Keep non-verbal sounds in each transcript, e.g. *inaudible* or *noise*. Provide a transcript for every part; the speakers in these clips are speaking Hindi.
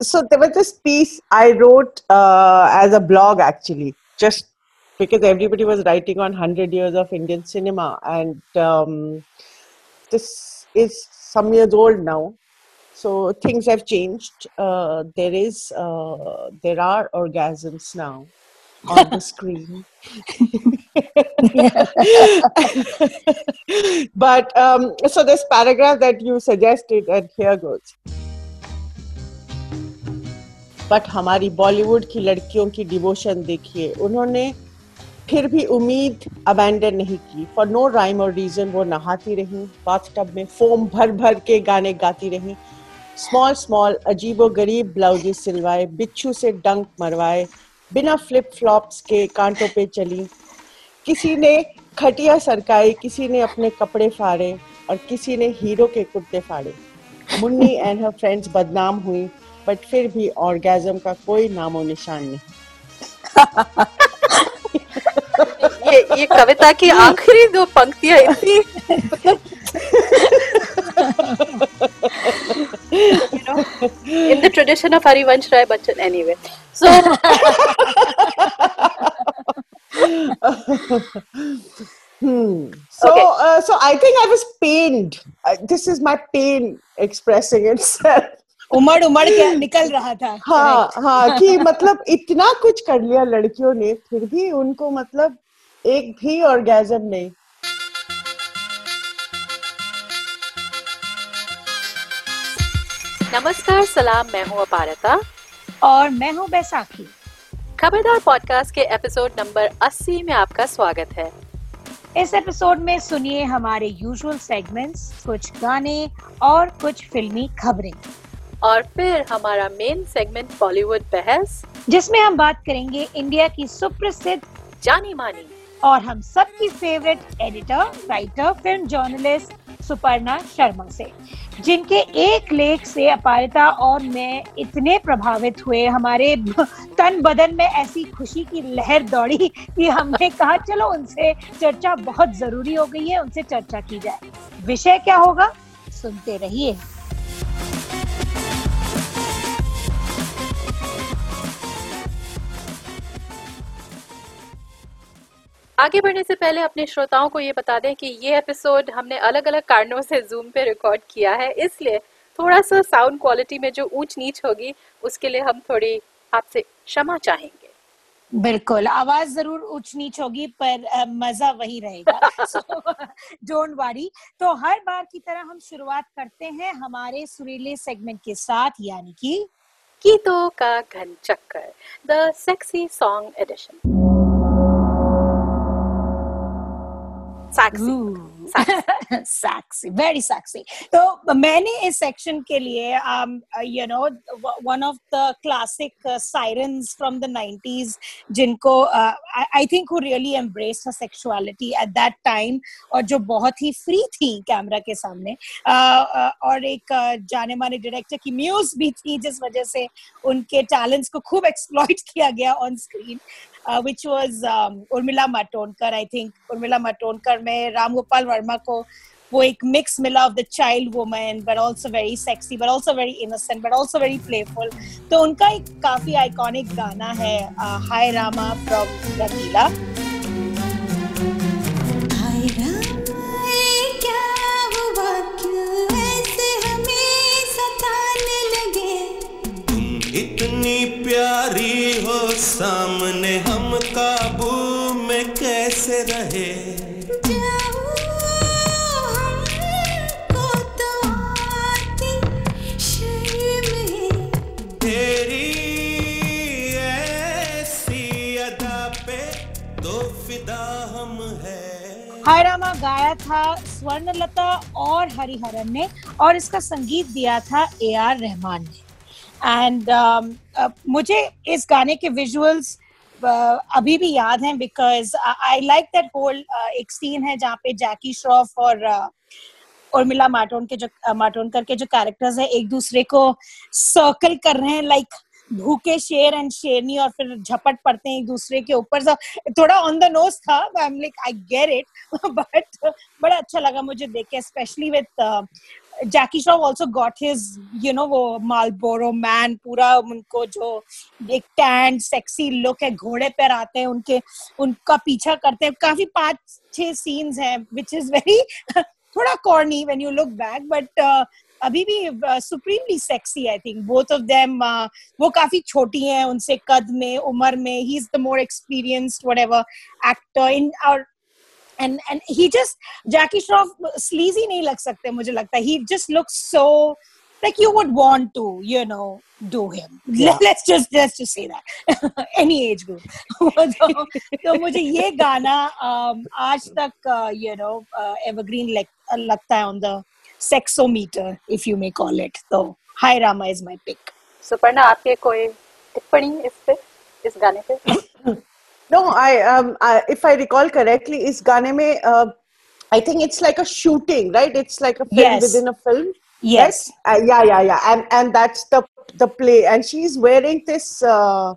so there was this piece I wrote uh, as a blog actually, just because everybody was writing on 100 years of Indian cinema. And um, this is some years old now. So things have changed. Uh, there is, uh, there are orgasms now on the *laughs* screen. *laughs* but um, so this paragraph that you suggested, and here goes. But हमारी बॉलीवुड की लड़कियों की डिवोशन देखिए, उन्होंने फिर भी उम्मीद अबैंडन नहीं की। फॉर नो राइम और रीजन वो नहाती रही बाथटब में फोम भर भर के गाने गाती रही। स्मॉल स्मॉल अजीबो गरीब ब्लाउजेस सिलवाए, बिच्छू से डंक मरवाए, बिना फ्लिप फ्लॉप्स के कांटों पे चली। किसी ने खटिया सरकाई, किसी ने अपने कपड़े फाड़े और किसी ने हीरो के कुर्ते फाड़े। मुन्नी एंड हर फ्रेंड्स बदनाम हुई। बट फिर भी ऑर्गेजम का कोई नामो निशान नहीं ये ये कविता की आखिरी दो पंक्तियाँ इतनी you know in the tradition of Harivansh Rai Bachchan anyway so hmm. So, okay. uh, so I think I was pained. Uh, this is my pain expressing itself. उमड़ उमड़ के *laughs* निकल रहा था हाँ हाँ कि *laughs* मतलब इतना कुछ कर लिया लड़कियों ने फिर भी उनको मतलब एक भी ऑर्गेजम नहीं। नमस्कार सलाम मैं हूँ अपारता। और मैं हूँ बैसाखी। खबरदार पॉडकास्ट के एपिसोड नंबर 80 में आपका स्वागत है। इस एपिसोड में सुनिए हमारे यूजुअल सेगमेंट्स कुछ गाने और कुछ फिल्मी खबरें। और फिर हमारा मेन सेगमेंट बॉलीवुड बहस जिसमें हम बात करेंगे इंडिया की सुप्रसिद्ध जानी मानी। और हम सबकी favourite editor writer film journalist Suparna Sharma से जिनके एक लेख से अपारिता और मैं इतने प्रभावित हुए हमारे तन बदन में ऐसी खुशी की लहर दौड़ी कि हमने कहा चलो उनसे चर्चा बहुत ज़रूरी हो गई है उनसे चर्चा की जाए। विषय क्या होगा? सुनते रहिए। आगे बढ़ने से पहले अपने श्रोताओं को ये बता दें कि ये एपिसोड हमने अलग अलग कारणों से जूम पे रिकॉर्ड किया है इसलिए थोड़ा सा साउंड क्वालिटी में जो ऊंच नीच होगी उसके लिए हम थोड़ी आपसे क्षमा चाहेंगे। बिल्कुल आवाज़ ज़रूर ऊंच नीच होगी पर मज़ा वही रहेगा। *laughs* डोंट वरी तो हर बार की तरह हम शुरुआत करते हैं हमारे सुरीले सेगमेंट के साथ यानी कि गीतों का घन चक्कर the sexy song edition sexy *laughs* very sexy तो मैंने इस सेक्शन के लिए you know one of the classic sirens from the 90s जिनको I think who really embrace her sexuality at that time और जो बहुत ही फ्री थी कैमरा के सामने uh, uh, और एक uh, जाने माने डायरेक्टर की म्यूज भी थी जिस वजह से उनके टैलेंट्स को खूब एक्सप्लॉइट किया गया on screen uh, which was um, Urmila Matondkar. I think Urmila Matondkar में राम गोपाल वर्मा को वो एक मिक्स मिला of the child woman but also very sexy but also very innocent but also very playful तो उनका एक काफ़ी आइकॉनिक गाना है हाय रामा फ्रॉम रंगीला इतनी प्यारी हो सामने हम काबू में कैसे रहे? तेरी ऐसी अदा पे तो फिदा हम है। हाय रामा, गाया था स्वर्णलता और हरिहरन ने, और इसका संगीत दिया था ए आर रहमान ने। एंड um, uh, मुझे इस गाने के विजुअल्स uh, अभी भी याद हैं because I like that whole एक सीन है जहाँ पे जैकी श्रॉफ और uh, उर्मिला माटोन के जो माटोनकर के जो कैरेक्टर्स है एक दूसरे को सर्कल कर रहे हैं लाइक भूखे शेर एंड शेरनी और फिर झपट पड़ते हैं एक दूसरे के ऊपर थोड़ा ऑन द नोज़ था I am like I get it but बड़ा अच्छा लगा मुझे देख के specially with Jackie Shroff also got his you know वो मालबोरो मैन पूरा उनको जो एक टैंड सेक्सी लुक है, घोड़े पर आते हैं, उनके, उनका पीछा करते हैं। काफ़ी पाँच, छह सीन्स हैं विच इज़ वेरी थोड़ा corny when you look back but अभी भी supremely sexy I think both of them वो काफ़ी छोटी हैं, उनसे कद में, उम्र में ही is the more experienced whatever actor in और and and he just Jackie Shroff sleazy नहीं लग सकते मुझे लगता है he just looks so like you would want to you know do him Yeah. let's just let's just say that any age group तो, तो मुझे ये गाना um, आज तक uh, you know uh, evergreen like uh, लगता है on the sexometer if you may call it तो Hi Rama is my pick Suparna आपके कोई टिप्पणी इस पे इस गाने पे No, I um I, if I recall correctly, is गाने में uh, I think it's like a shooting, right? It's like a film Yes. within a film. yes Right? Uh, yeah, yeah, yeah, and and that's the the play, and she's wearing this uh,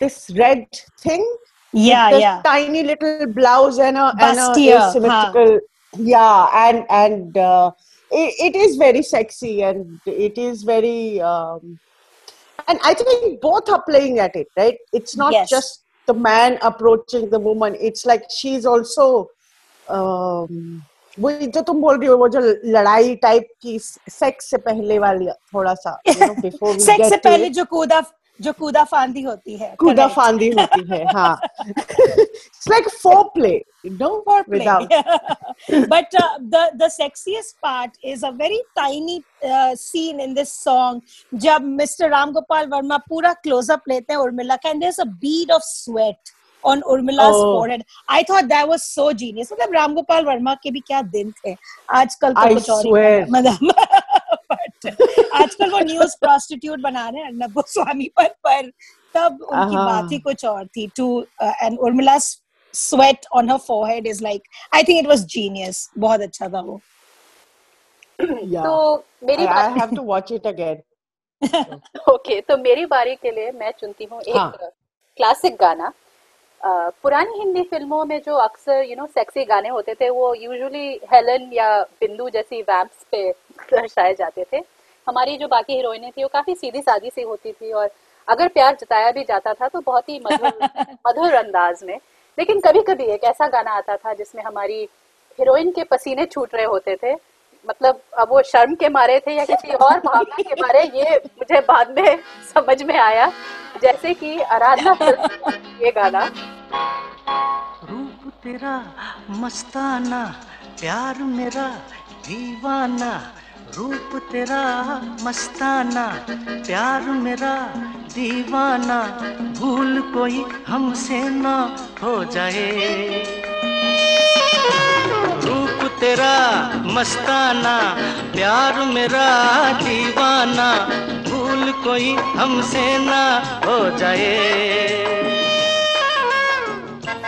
this red thing, yeah this yeah tiny little blouse and a and a Bustier, huh. asymmetrical, yeah, and and uh, it, it is very sexy and it is very um, and I think both are playing at it, right? It's not Yes. just the man approaching the woman. It's like she's also um, वो जो तुम बोल रही हो वो जो लड़ाई टाइप की सेक्स से पहले वाली थोड़ा सा you know, before we sex get से पहले जो कूदा जो कूदा फांदी होती है कूदा. फांदी होती है हाँ it's like foreplay you know Foreplay. But uh, the the sexiest part is a very tiny uh, scene in this song जब Mr. Ram Gopal Verma पूरा close up लेते हैं उर्मिला का and there's a bead of sweat on Urmila's Oh. forehead. I thought that was so genius. मतलब राम गोपाल वर्मा के भी क्या दिन थे आजकल तो I कुछ और ही. है, मतलब but आजकल वो न्यूज़ प्रोस्टिट्यूट बना रहे हैं अर्नब गोस्वामी पर पर तब उनकी हाँ। बात ही कुछ और थी too and Urmila's sweat on her forehead is like I think it was genius. बहुत अच्छा था वो. *clears throat* yeah तो मेरी I, I have to watch it again *laughs* okay तो मेरी बारी के लिए मैं चुनती हूँ एक हाँ। क्लासिक गाना पुरानी हिंदी फ़िल्मों में जो अक्सर यू नो सेक्सी गाने होते थे वो यूजुअली हेलन या बिंदु जैसी वैम्प्स पे *laughs* दर्शाए जाते थे हमारी जो बाकी हीरोइनें थी वो काफ़ी सीधी सादी सी होती थी और अगर प्यार जताया भी जाता था तो बहुत ही मधुर *laughs* मधुर अंदाज में लेकिन कभी कभी एक ऐसा गाना आता था जिसमें हमारी हीरोइन के पसीने छूट रहे होते थे। मतलब अब वो शर्म के मारे थे या किसी और भावना के मारे, ये मुझे बाद में समझ में आया। जैसे कि आराधना ये गाना। रूप तेरा मस्ताना, प्यार मेरा दीवाना रूप तेरा मस्ताना, प्यार मेरा दीवाना, भूल कोई हमसे ना हो जाए। रूप तेरा मस्ताना, प्यार मेरा दीवाना, भूल कोई हमसे ना हो जाए।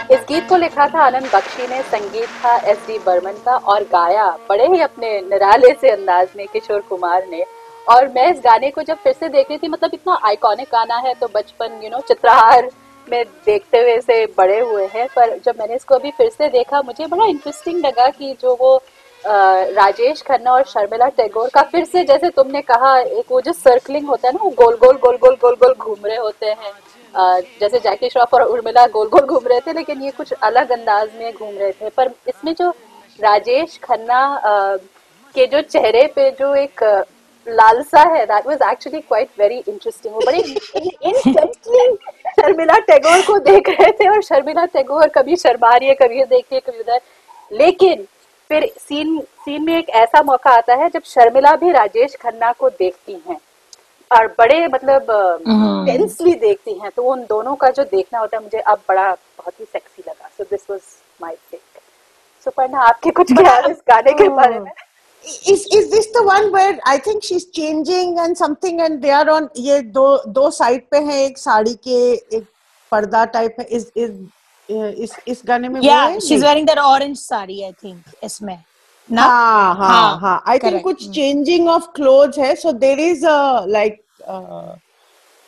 इस गीत को लिखा था आनंद बख्शी ने, संगीत था एस डी बर्मन का और गाया बड़े ही अपने निराले से अंदाज में किशोर कुमार ने। और मैं इस गाने को जब फिर से देख रही थी मतलब इतना आइकॉनिक गाना है तो बचपन यू नो चित्रहार में देखते हुए से बड़े हुए हैं। पर जब मैंने इसको अभी फिर से देखा, मुझे बड़ा इंटरेस्टिंग लगा कि जो वो राजेश खन्ना और शर्मिला टैगोर का फिर से, जैसे तुमने कहा, एक वो जो सर्कलिंग होता है ना, वो गोल गोल गोल गोल गोल गोल घूम रहे होते हैं। जैसे जैकी श्रॉफ और उर्मिला गोल गोल घूम रहे थे, लेकिन ये कुछ अलग अंदाज में घूम रहे थे। पर इसमें जो राजेश खन्ना के जो चेहरे पे जो एक लालसा है that was actually quite very interesting वो बड़े इंटेंसली शर्मिला टैगोर को देख रहे थे, और शर्मिला टैगोर कभी शर्मा रही है कभी देख रही है कभी उधर। लेकिन फिर सीन सीन में एक ऐसा मौका आता है, जब शर्मिला भी राजेश खन्ना को देखती हैं। और बड़े मतलब टेंसली देखती हैं तो उन दोनों का जो देखना होता है मुझे अब बड़ा बहुत ही सेक्सी लगा। So this was my pick Suparna आपके कुछ ख्याल इस गाने के बारे में? Is is this the one where I think she's changing and something and they are on ये दो दो साइड पे है एक साड़ी के एक पर्दा टाइप है। इस इस इस इस गाने में Yeah, she's wearing that orange sari, I think, इसमें. ना? हाँ हाँ हाँ, हाँ। आई थिंक कुछ चेंजिंग ऑफ़ क्लोथ्स है सो देर इज़ लाइक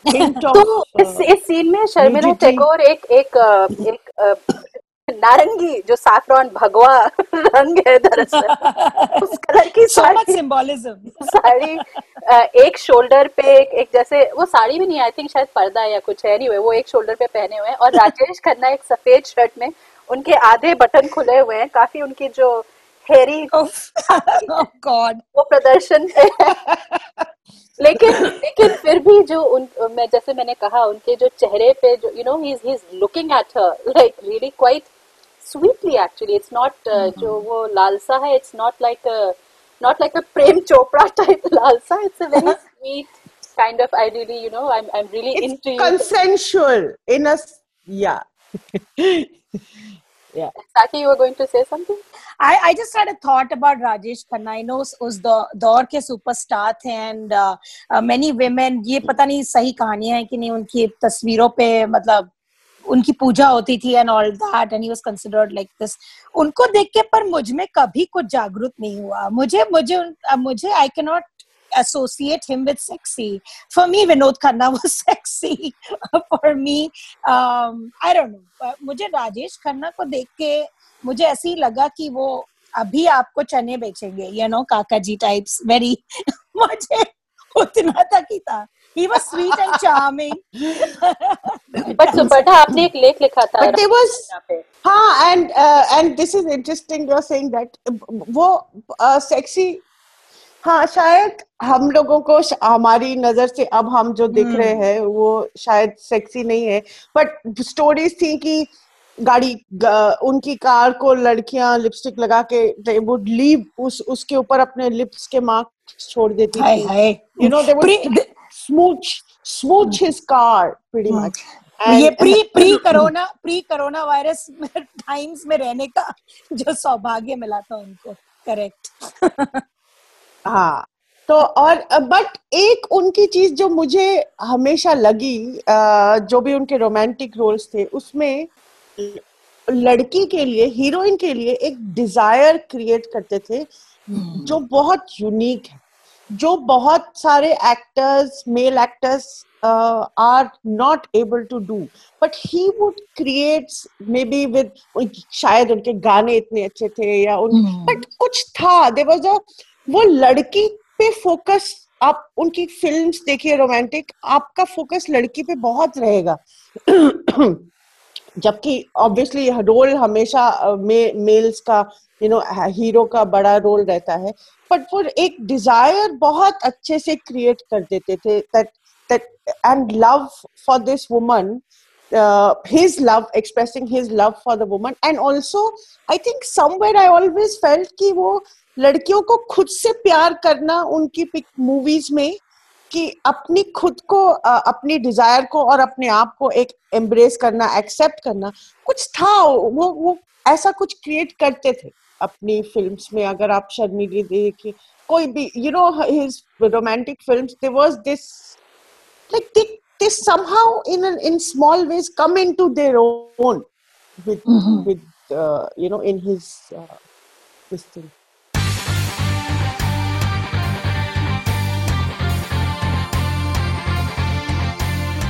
तो इस इस सीन में शर्मिला टैगोर एक एक एक नारंगी जो सैफरॉन भगवा *laughs* रंग है दरअसल *laughs* उस कलर की साड़ी symbolism. *laughs* साड़ी एक शोल्डर पे एक, एक जैसे वो साड़ी भी नहीं आई थिंक शायद पर्दा या कुछ है नहीं हुए वो एक शोल्डर पे पहने हुए हैं। और राजेश खन्ना एक सफ़ेद शर्ट में उनके आधे बटन खुले हुए हैं काफ़ी उनकी जो हेरी *laughs* oh, oh god. वो प्रदर्शन है। *laughs* लेकिन लेकिन फिर भी जो उन मैं जैसे मैंने कहा उनके जो चेहरे पे जो you know he he is looking at her like really quite sweetly actually it's not जो वो लालसा है it's not like not like a Prem Chopra type लालसा. It's a very sweet kind of I really you know I am I am really It's into you *laughs* consensual in a yeah. Yeah. Saki, you were going to say something? I, I just had a thought about Rajesh Khanna. I know उस उस दौ- दौर के सुपरस्टार थे एंड many women ये पता नहीं सही कहानियाँ हैं कि नहीं उनकी तस्वीरों पे मतलब उनकी पूजा होती थी and all that and he was considered like this उनको देख के पर मुझमें कभी कुछ जागरूक नहीं हुआ मुझे मुझे मुझे I can not associate him with sexy for me vinod khanna was sexy for me um i don't know uh, मुझे राजेश खन्ना को देख के मुझे ऐसे ही लगा कि वो अभी आपको चने बेचेंगे यू नो काका जी टाइप्स वेरी मुझे उतना तक ही था he was sweet and charming but Suparna आपने एक लेख लिखा था But there was हाँ and uh, and this is interesting you're saying that वो uh, sexy हाँ शायद हम लोगों को हमारी नज़र से अब हम जो दिख रहे हैं वो शायद सेक्सी नहीं है। बट स्टोरीज थी कि गाड़ी उनकी कार को लड़कियाँ लिपस्टिक लगा के दे वुड लीव उस उसके ऊपर अपने लिप्स के मार्क छोड़ देती थी। they would Pre- smooch smooch his car pretty Hmm. much ये pre *laughs* pre corona pre corona virus times में रहने का जो सौभाग्य मिला था उनको। करेक्ट *laughs* हाँ तो और बट एक उनकी चीज़ जो मुझे हमेशा लगी जो भी उनके रोमांटिक रोल्स थे उसमें लड़की के लिए हीरोइन के लिए एक डिज़ायर क्रिएट करते थे जो बहुत यूनिक है जो बहुत सारे actors male actors are not able to do but he would create may be with शायद उनके गाने इतने अच्छे थे या उन बट कुछ था देर वॉज़ अ वो लड़की पे फोकस आप उनकी फिल्म्स देखिए रोमांटिक आपका फोकस लड़की पे बहुत रहेगा। *clears throat* जबकि ऑब्वियसली रोल हमेशा मे, मेल्स का यू नो हीरो का बड़ा रोल रहता है। बट वो एक डिज़ायर बहुत अच्छे से क्रिएट कर देते थे that that and love for this woman his love expressing his love for the woman and also i think somewhere i always felt कि वो लड़कियों को खुद से प्यार करना उनकी पिक मूवीज़ में कि अपनी खुद को अपनी डिज़ायर को और अपने आप को एक एम्ब्रेस करना एक्सेप्ट करना। कुछ था वो वो ऐसा कुछ क्रिएट करते थे अपनी फिल्म्स में अगर आप शर्मिली देखिए। कोई भी you know his romantic films there was this like they they somehow in an, in small ways come into their own with with uh, you know in his uh, this thing.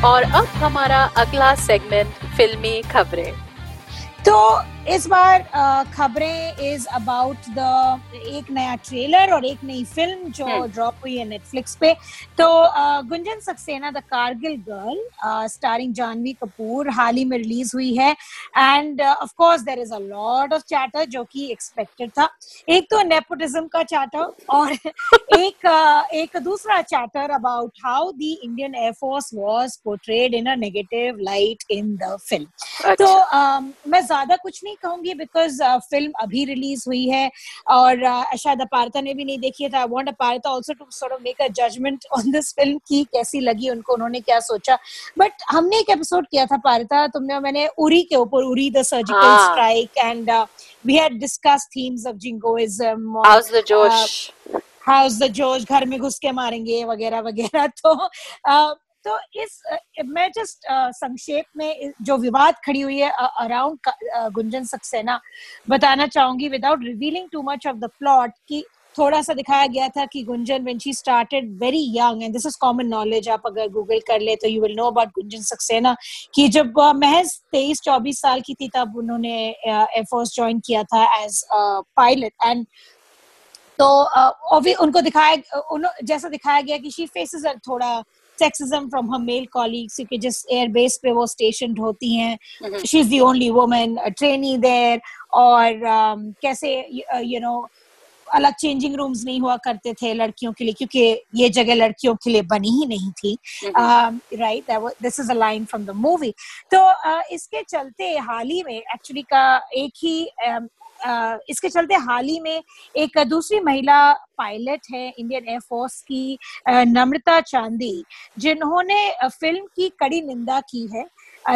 और अब हमारा अगला सेगमेंट फिल्मी खबरें। तो इस बार खबरें इज़ अबाउट द एक नया ट्रेलर और एक नई फ़िल्म जो हम्म। ड्रॉप हुई है नेटफ्लिक्स पे। तो Gunjan Saxena the Kargil girl starring Janhvi Kapoor हाल ही में रिलीज़ हुई है। And of course there is a lot of chatter जो कि एक्सपेक्टेड था। एक तो नेपोटिज्म का चैटर और *laughs* एक एक दूसरा chatter about how the Indian air force was portrayed in a negative light in the film तो मैं ज़्यादा कुछ नहीं कहूँगी बिकॉज़ फ़िल्म अभी रिलीज़ हुई है और uh, शायद अपारता ने भी नहीं देखी है I want Aparita also to sort of make a judgment on this film की कैसी लगी उनको उन्होंने क्या सोचा। बट हमने एक एपिसोड किया था पारता तुमने और मैंने उरी के ऊपर Uri the surgical. Strike and we had discuss themes of jingoism how's the josh how's the josh घर में घुस के मारेंगे वगैरह वगैरह *laughs* तो अ, तो इस मैं जस्ट संक्षेप में जो विवाद खड़ी हुई है अराउंड गुंजन सक्सेना, बताना चाहूँगी without revealing too much of the plot कि थोड़ा सा दिखाया गया था कि Gunjan when she started very young and this is common knowledge आप अगर गूगल कर ले तो you will know about Gunjan Saxena कि जब महज तेईस चौबीस साल की थी तब उन्होंने एयरफोर्स ज्वाइन किया था एज पायलट एंड तो उनको दिखाया जैसा दिखाया गया कि शी फेसेस थोड़ा sexism from her male colleagues क्योंकि जिस एयरबेस पे वो स्टेशन होती हैं she is the only women trainee there और um, कैसे यू नो अलग चेंजिंग रूम्स नहीं हुआ करते थे लड़कियों के लिए क्योंकि ये जगह लड़कियों के लिए बनी ही नहीं थी। Right this is a line from the movie तो uh, इसके चलते हाल ही में एक्चुअली का एक ही um, uh, इसके चलते हाल ही में एक दूसरी महिला पायलट है इंडियन एयरफोर्स की uh, नम्रता चांदी जिन्होंने फ़िल्म की कड़ी निंदा की है।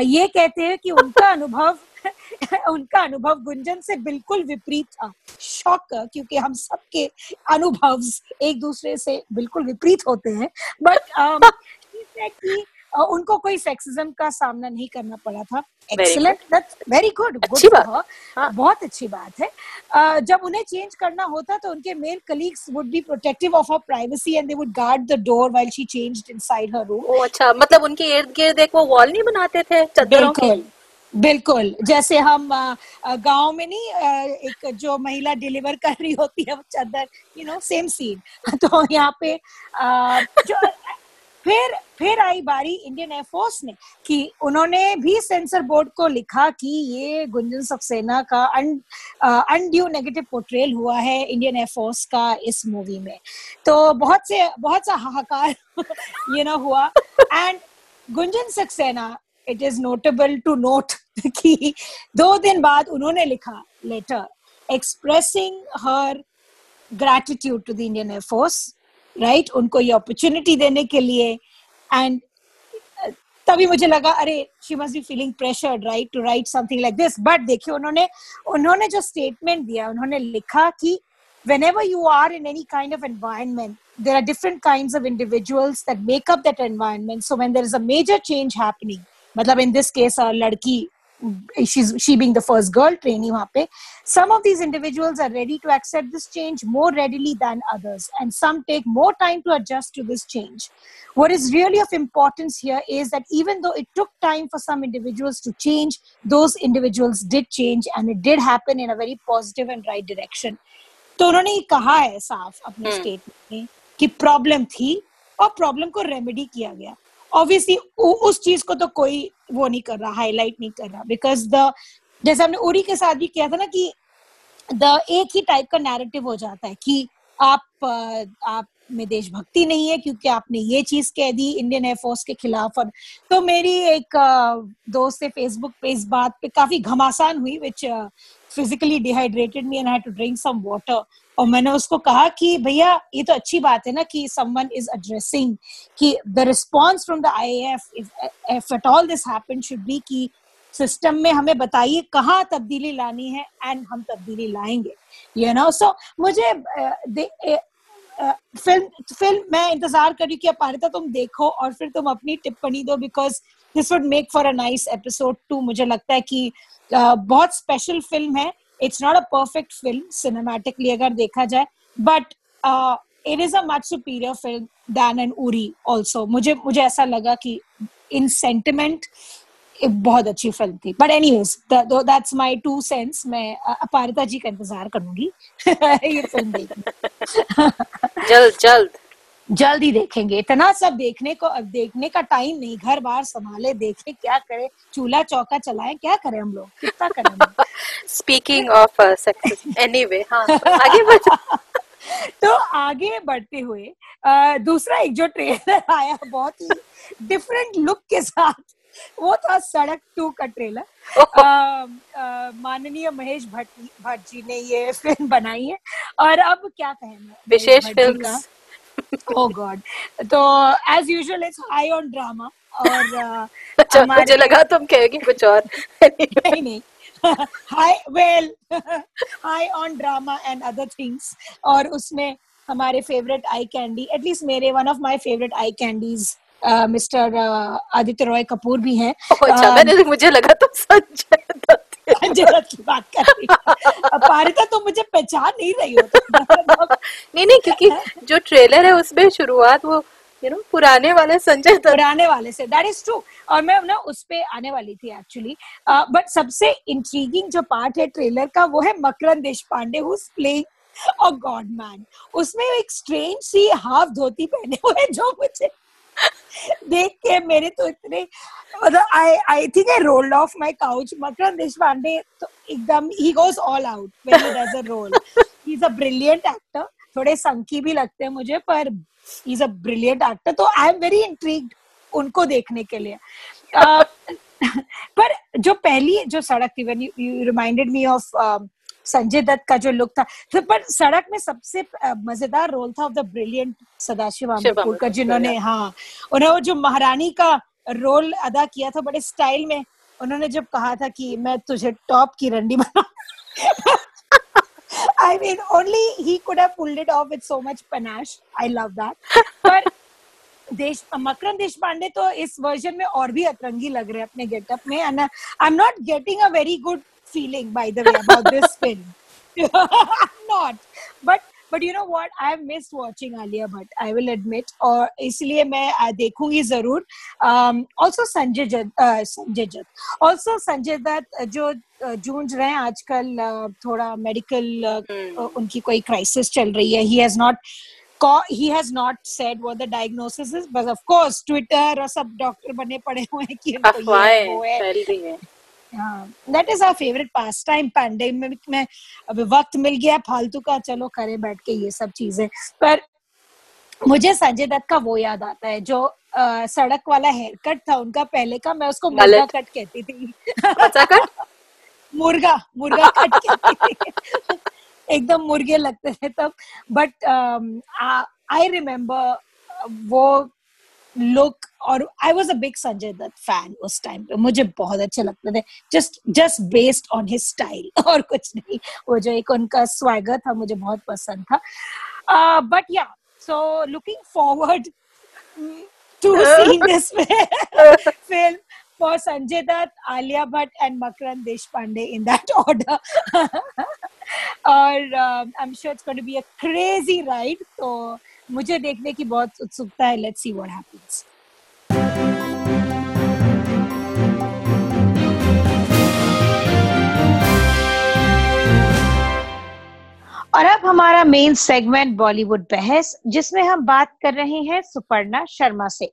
ये कहते हैं कि उनका *laughs* अनुभव *laughs* उनका अनुभव गुंजन से बिल्कुल विपरीत था। शॉक क्योंकि हम सबके अनुभव एक दूसरे से बिल्कुल विपरीत होते हैं। बट um, *laughs* कि उनको कोई सेक्सिज्म का सामना नहीं करना पड़ा था। एक्सीलेंट दैट्स वेरी गुड हाँ. बहुत अच्छी बात है। uh, जब उन्हें चेंज करना होता तो उनके male colleagues would be protective of her privacy and they would guard the door while she changed inside her room ओ अच्छा। मतलब उनके इर्द-गिर्द एक वो वॉल नहीं बनाते थे? चद्दरों के? बिल्कुल, जैसे हम गाँव में नहीं एक जो महिला डिलीवर कर रही होती है वो चादर यू नो सेम सीन तो यहाँ पे जो, फिर फिर आई बारी इंडियन एयरफोर्स ने कि उन्होंने भी सेंसर बोर्ड को लिखा कि ये गुंजन सक्सेना का अनड्यू नेगेटिव पोर्ट्रेल हुआ है इंडियन एयरफोर्स का इस मूवी में। तो बहुत से, बहुत सा हाहाकार *laughs* ये ना हुआ। And Gunjan Saxena it is notable to note *laughs* कि दो दिन बाद उन्होंने लिखा letter expressing her gratitude to the Indian air force right उनको ये अपॉर्चुनिटी देने के लिए। एंड uh, तभी मुझे लगा, अरे she must be feeling pressured right to write something like this but देखिए, उन्होंने उन्होंने जो स्टेटमेंट दिया, उन्होंने लिखा कि whenever you are in any kind of environment there are different kind of individuals that make up that environment so when there is a major change happening मतलब इन दिस केस लड़की she's she being the first girl trainee वहाँ पे some of these individuals are ready to accept this change more readily than others and some take more time to adjust to this change what is really of importance here is that even though it took time for some individuals to change those individuals did change and it did happen in a very positive and right direction तो उन्होंने ये कहा है साफ़ अपने स्टेटमेंट में कि प्रॉब्लम थी और प्रॉब्लम को रेमेडी किया गया ऑब्वियसली उस चीज़ को तो कोई वो नहीं कर रहा हाईलाइट नहीं कर रहा बिकॉज़ द जैसे हमने उड़ी के साथ भी किया था ना कि द एक ही टाइप का नैरेटिव हो जाता है कि आप आप में देशभक्ति नहीं है क्योंकि आपने ये चीज़ कह दी इंडियन एयरफोर्स के खिलाफ और तो मेरी एक दोस्त से फेसबुक पे इस बात पे काफ़ी घमासान हुई which physically dehydrated me and I to drink some water और मैंने उसको कहा कि भैया ये तो अच्छी बात है ना कि समवन इज़ एड्रेसिंग कि the response from the IAF if at all this happen should be कि सिस्टम में हमें बताइए कहाँ तब्दीली लानी है एंड हम तब्दीली लाएँगे. यू नो सो मुझे फ़िल्म फ़िल्म मैं इंतज़ार कर रही कि अपारिता तुम देखो और फिर तुम अपनी टिप्पणी दो because this would make for a nice episode too मुझे लगता है कि uh, बहुत स्पेशल फ़िल्म है. It's not a perfect film cinematically अगर देखा जाए. But it is a much superior film than and Uri also मुझे मुझे ऐसा लगा कि इन सेंटिमेंट बहुत अच्छी फ़िल्म थी. But any that's my two cents मैं अपारिता जी का इंतज़ार करूँगी. *laughs* ये फ़िल्म जल्द जल्द. जल्द देखेंगे। इतना सब देखने को अब देखने का टाइम नहीं। घर बार संभाले देखे क्या करे। चूल्हा चौका चलाए क्या करें हम लोग? कितना करें स्पीकिंग ऑफ़ सक्सेस एनीवे हाँ आगे *laughs* बढ़ तो आगे बढ़ते हुए आ, दूसरा एक जो ट्रेलर *laughs* आया बहुत ही डिफरेंट लुक के साथ वो था सड़क टू का ट्रेलर माननीय महेश भट्ट भट्ट जी ने ये *laughs* फ़िल्म बनाई है। और अब क्या कहना विशेष फ़िल्म *laughs* oh god. तो as usual it's high on drama और *laughs* अच्छा मुझे लगा तुम कहोगी कुछ और। नहीं नहीं। High well high on drama and other things और उसमें हमारे favourite eye candy at least मेरे one of my favourite eye candies mister Aditya Roy Kapoor भी हैं। अच्छा मैंने मुझे लगा तुम संजय दत्त संजय *laughs* दत्त की बात कर रही पारिता तो मुझे पहचान नहीं रही हो तो *laughs* नहीं नहीं क्योंकि *laughs* जो ट्रेलर है उसमें शुरुआत वो यू नो पुराने वाले संजय दत्त। पुराने वाले से दैट इज़ ट्रू और मैं ना उस पे आने वाली थी एक्चुअली बट सबसे इंट्रीगिंग जो पार्ट है ट्रेलर का वो है Makarand Deshpande who playing a god man उसमें एक स्ट्रेंज सी हाफ़ धोती पहने हुए जो मुझे देख के मेरे तो इतने मतलब I I think I rolled off my couch Makarand Deshpande तो एकदम ही goes all out when he does a role he is a brilliant actor थोड़े संकी भी लगते हैं मुझे पर he is a brilliant actor तो आई एम वेरी इंट्रीग्ड उनको देखने के लिए। Uh, *laughs* पर जो पहली जो सड़क थी when you reminded me of Sanjay Dutt का जो लुक था तो पर सड़क में सबसे मज़ेदार रोल था ऑफ़ द ब्रिलियंट सदाशिव का जिन्होंने हाँ उन्होंने जो महारानी का रोल अदा किया था बड़े स्टाइल में उन्होंने जब कहा था कि मैं तुझे टॉप की रंडी बना *laughs* I mean, only he could have pulled it off with so much panache. I love that. *laughs* पर देश मकरन देश पांडे तो इस वर्जन में और भी अतरंगी लग रहे हैं अपने गेटअप में and I am not getting a very good feeling by the way about this film i'm not but but you know what i have missed watching alia bhatt i will admit और इसलिए मैं देखूँगी ज़रूर ऑल्सो संजय जत संजय जत ऑल्सो संजय दत्त जो जूझ रहे हैं आजकल थोड़ा मेडिकल उनकी कोई क्राइसिस चल रही है he has not he has not said what the diagnosis is but of course twitter और सब डॉक्टर बने पड़े हुए हैं कि ये वो है that is our favourite pastime pandemic में अभी वक्त मिल गया फालतू का चलो करें बैठ के ये सब चीज़ें। पर मुझे संजय दत्त का वो याद आता है जो आ, सड़क वाला हेयर कट था उनका पहले का मैं उसको मुर्गा कट कहती थी। कट *laughs* मुर्गा मुर्गा कट कहती थी। *laughs* एकदम मुर्गे लगते थे तब। बट आई रिमेम्बर वो लुक और I was a big Sanjay Dutt fan उस टाइम पे। मुझे बहुत अच्छे लगते थे। Just just based on his style और कुछ नहीं। वो जो एक उनका स्वागत था मुझे बहुत पसंद था। But yeah so looking forward to seeing this film for Sanjay Dutt, Alia Bhatt, and Makran Deshpande in that *laughs* order. *laughs* और I am sure it's going to be a crazy ride तो मुझे देखने की बहुत उत्सुकता है। लेट्स सी व्हाट हैपेंस और अब हमारा मेन सेगमेंट बॉलीवुड बहस जिसमें हम बात कर रहे हैं सुपर्णा शर्मा से।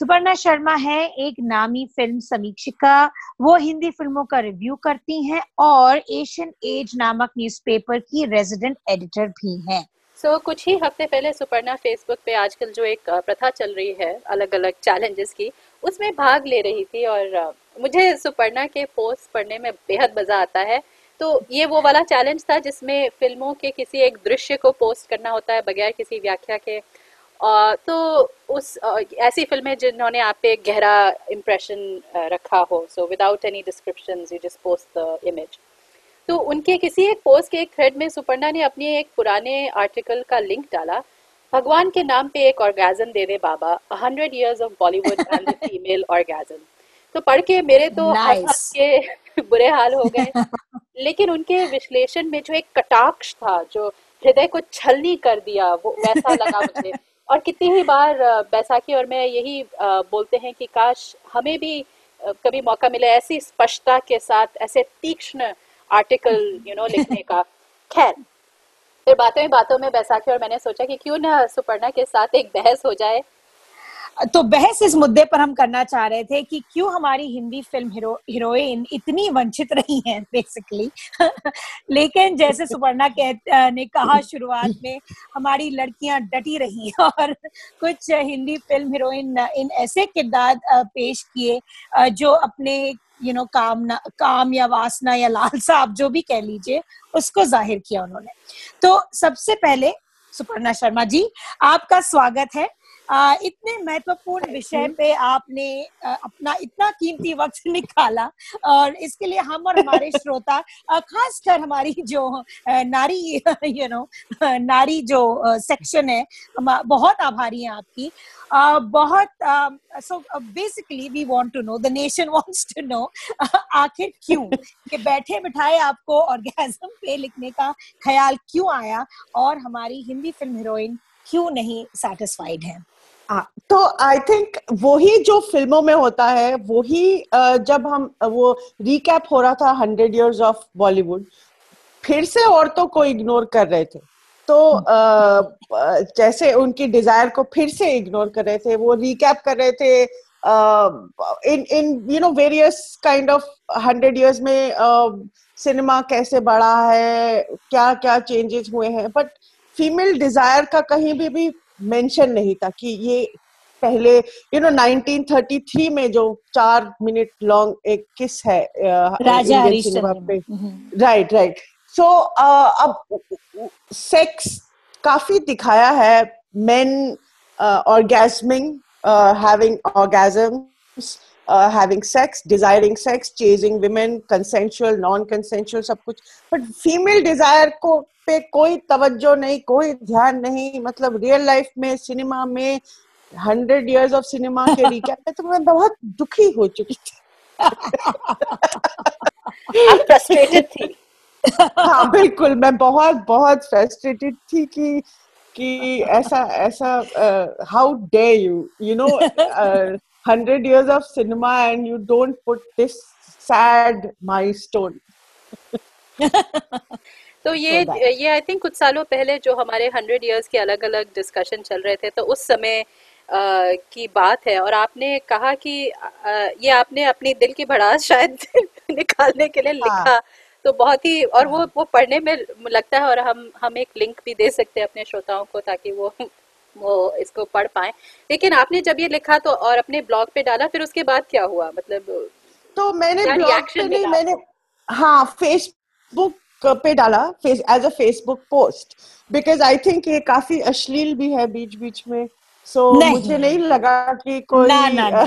सुपर्णा शर्मा है एक नामी फ़िल्म समीक्षिका वो हिंदी फ़िल्मों का रिव्यू करती हैं और एशियन एज नामक न्यूज़पेपर की रेजिडेंट एडिटर भी हैं। सो so, कुछ ही हफ़्ते पहले सुपर्णा फेसबुक पे आजकल जो एक प्रथा चल रही है अलग अलग चैलेंजेस की उसमें भाग ले रही थी और मुझे सुपर्णा के पोस्ट पढ़ने में बेहद मज़ा आता है। तो ये वो वाला चैलेंज था जिसमें फ़िल्मों के किसी एक दृश्य को पोस्ट करना होता है बगैर किसी व्याख्या के। आ, तो उस ऐसी फ़िल्में जिन्होंने आप पे गहरा इम्प्रेशन रखा हो। So without any description you just post the image तो उनके किसी एक पोस्ट के एक थ्रेड में सुपर्णा ने अपने एक पुराने आर्टिकल का लिंक डाला। भगवान के नाम पे एक ऑर्गेजन दे दे बाबा। Hundred years of Bollywood and female orgasm तो पढ़ के मेरे तो nice. के *laughs* बुरे हाल हो गए। *laughs* लेकिन उनके विश्लेषण में जो एक कटाक्ष था जो हृदय को छलनी कर दिया वो वैसा लगा मुझे। *laughs* और कितनी ही बार बैसाखी और मैं यही बोलते हैं कि काश हमें भी कभी मौका मिले ऐसी स्पष्टता के साथ ऐसे तीक्ष्ण आर्टिकल यू नो लिखने का। खैर फिर बातों में बातों में बैसाखी और मैंने सोचा कि क्यों ना सुपर्णा के साथ एक बहस हो जाए। तो बहस इस मुद्दे पर हम करना चाह रहे थे कि क्यों हमारी हिंदी फ़िल्म हीरो, हीरोइन इतनी वंचित रही हैं बेसिकली *laughs* लेकिन जैसे सुपर्णा कह ने कहा शुरुआत में, हमारी लड़कियाँ डटी रही और कुछ हिंदी फ़िल्म हीरोइन इन ऐसे किरदार पेश किए जो अपने यू नो काम काम या वासना या लालसा, आप जो भी कह लीजिए, उसको ज़ाहिर किया उन्होंने। तो सबसे पहले सुपर्णा शर्मा जी, आपका स्वागत है। आ, इतने महत्वपूर्ण विषय पे आपने आ, अपना इतना कीमती वक्त *laughs* निकाला और इसके लिए हम और हमारे *laughs* श्रोता खासकर हमारी जो नारी *laughs* यू नो नारी जो सेक्शन है बहुत आभारी हैं आपकी। uh, बहुत so basically we want to know the nation wants to know आखिर क्यों? कि बैठे बिठाए आपको ऑर्गेजम पे लिखने का ख्याल क्यों आया और हमारी हिंदी फ़िल्म हीरोइन क्यों नहीं सेटिस्फाइड हाँ, तो आई थिंक वही जो फ़िल्मों में होता है, वही जब हम, वो रिकैप हो रहा था हंड्रेड इयर्स ऑफ़ बॉलीवुड फिर से औरतों को इग्नोर कर रहे थे। तो जैसे उनकी डिज़ायर को फिर से इग्नोर कर रहे थे, वो रिकैप कर रहे थे in in you know various kind of hundred years में सिनेमा कैसे बढ़ा है क्या क्या चेंजेस हुए हैं बट फीमेल डिज़ायर का कहीं भी भी मेंशन नहीं था कि ये पहले यू नो 1933 में जो चार मिनट लॉन्ग एक किस है राजा पे। राइट राइट सो अब सेक्स काफ़ी दिखाया है men orgasming having orgasms having sex desiring sex chasing women consensual non consensual सब कुछ। बट फीमेल डिज़ायर को पे कोई तवज्जो नहीं कोई ध्यान नहीं मतलब रियल लाइफ में सिनेमा में हंड्रेड इयर्स ऑफ़ सिनेमा के रिकैप में तो मैं बहुत दुखी हो चुकी थी। फ्रस्ट्रेटेड थी। हाँ बिल्कुल मैं बहुत बहुत फ्रस्ट्रेटेड थी कि कि ऐसा ऐसा how dare you you know hundred years of cinema and you don't put this sad milestone तो ये ये आई थिंक कुछ सालों पहले जो हमारे हंड्रेड इयर्स के अलग अलग डिस्कशन चल रहे थे तो उस समय Uh, की बात है। और आपने कहा कि uh, ये आपने अपनी दिल की भड़ास शायद *laughs* निकालने के लिए लिखा। हाँ. तो बहुत ही और वो वो पढ़ने में लगता है और हम हम एक लिंक भी दे सकते हैं अपने श्रोताओं को ताकि वो वो इसको पढ़ पाए। लेकिन आपने जब ये लिखा तो और अपने ब्लॉग पे डाला फिर उसके बाद क्या हुआ? मतलब तो मैंने ब्लॉग पे नहीं मैंने हाँ फेसबुक पे डाला as a Facebook post because I think ये काफ़ी अश्लील भी है बीच बीच में। सो so, मुझे नहीं लगा कि कोई ना, ना, ना.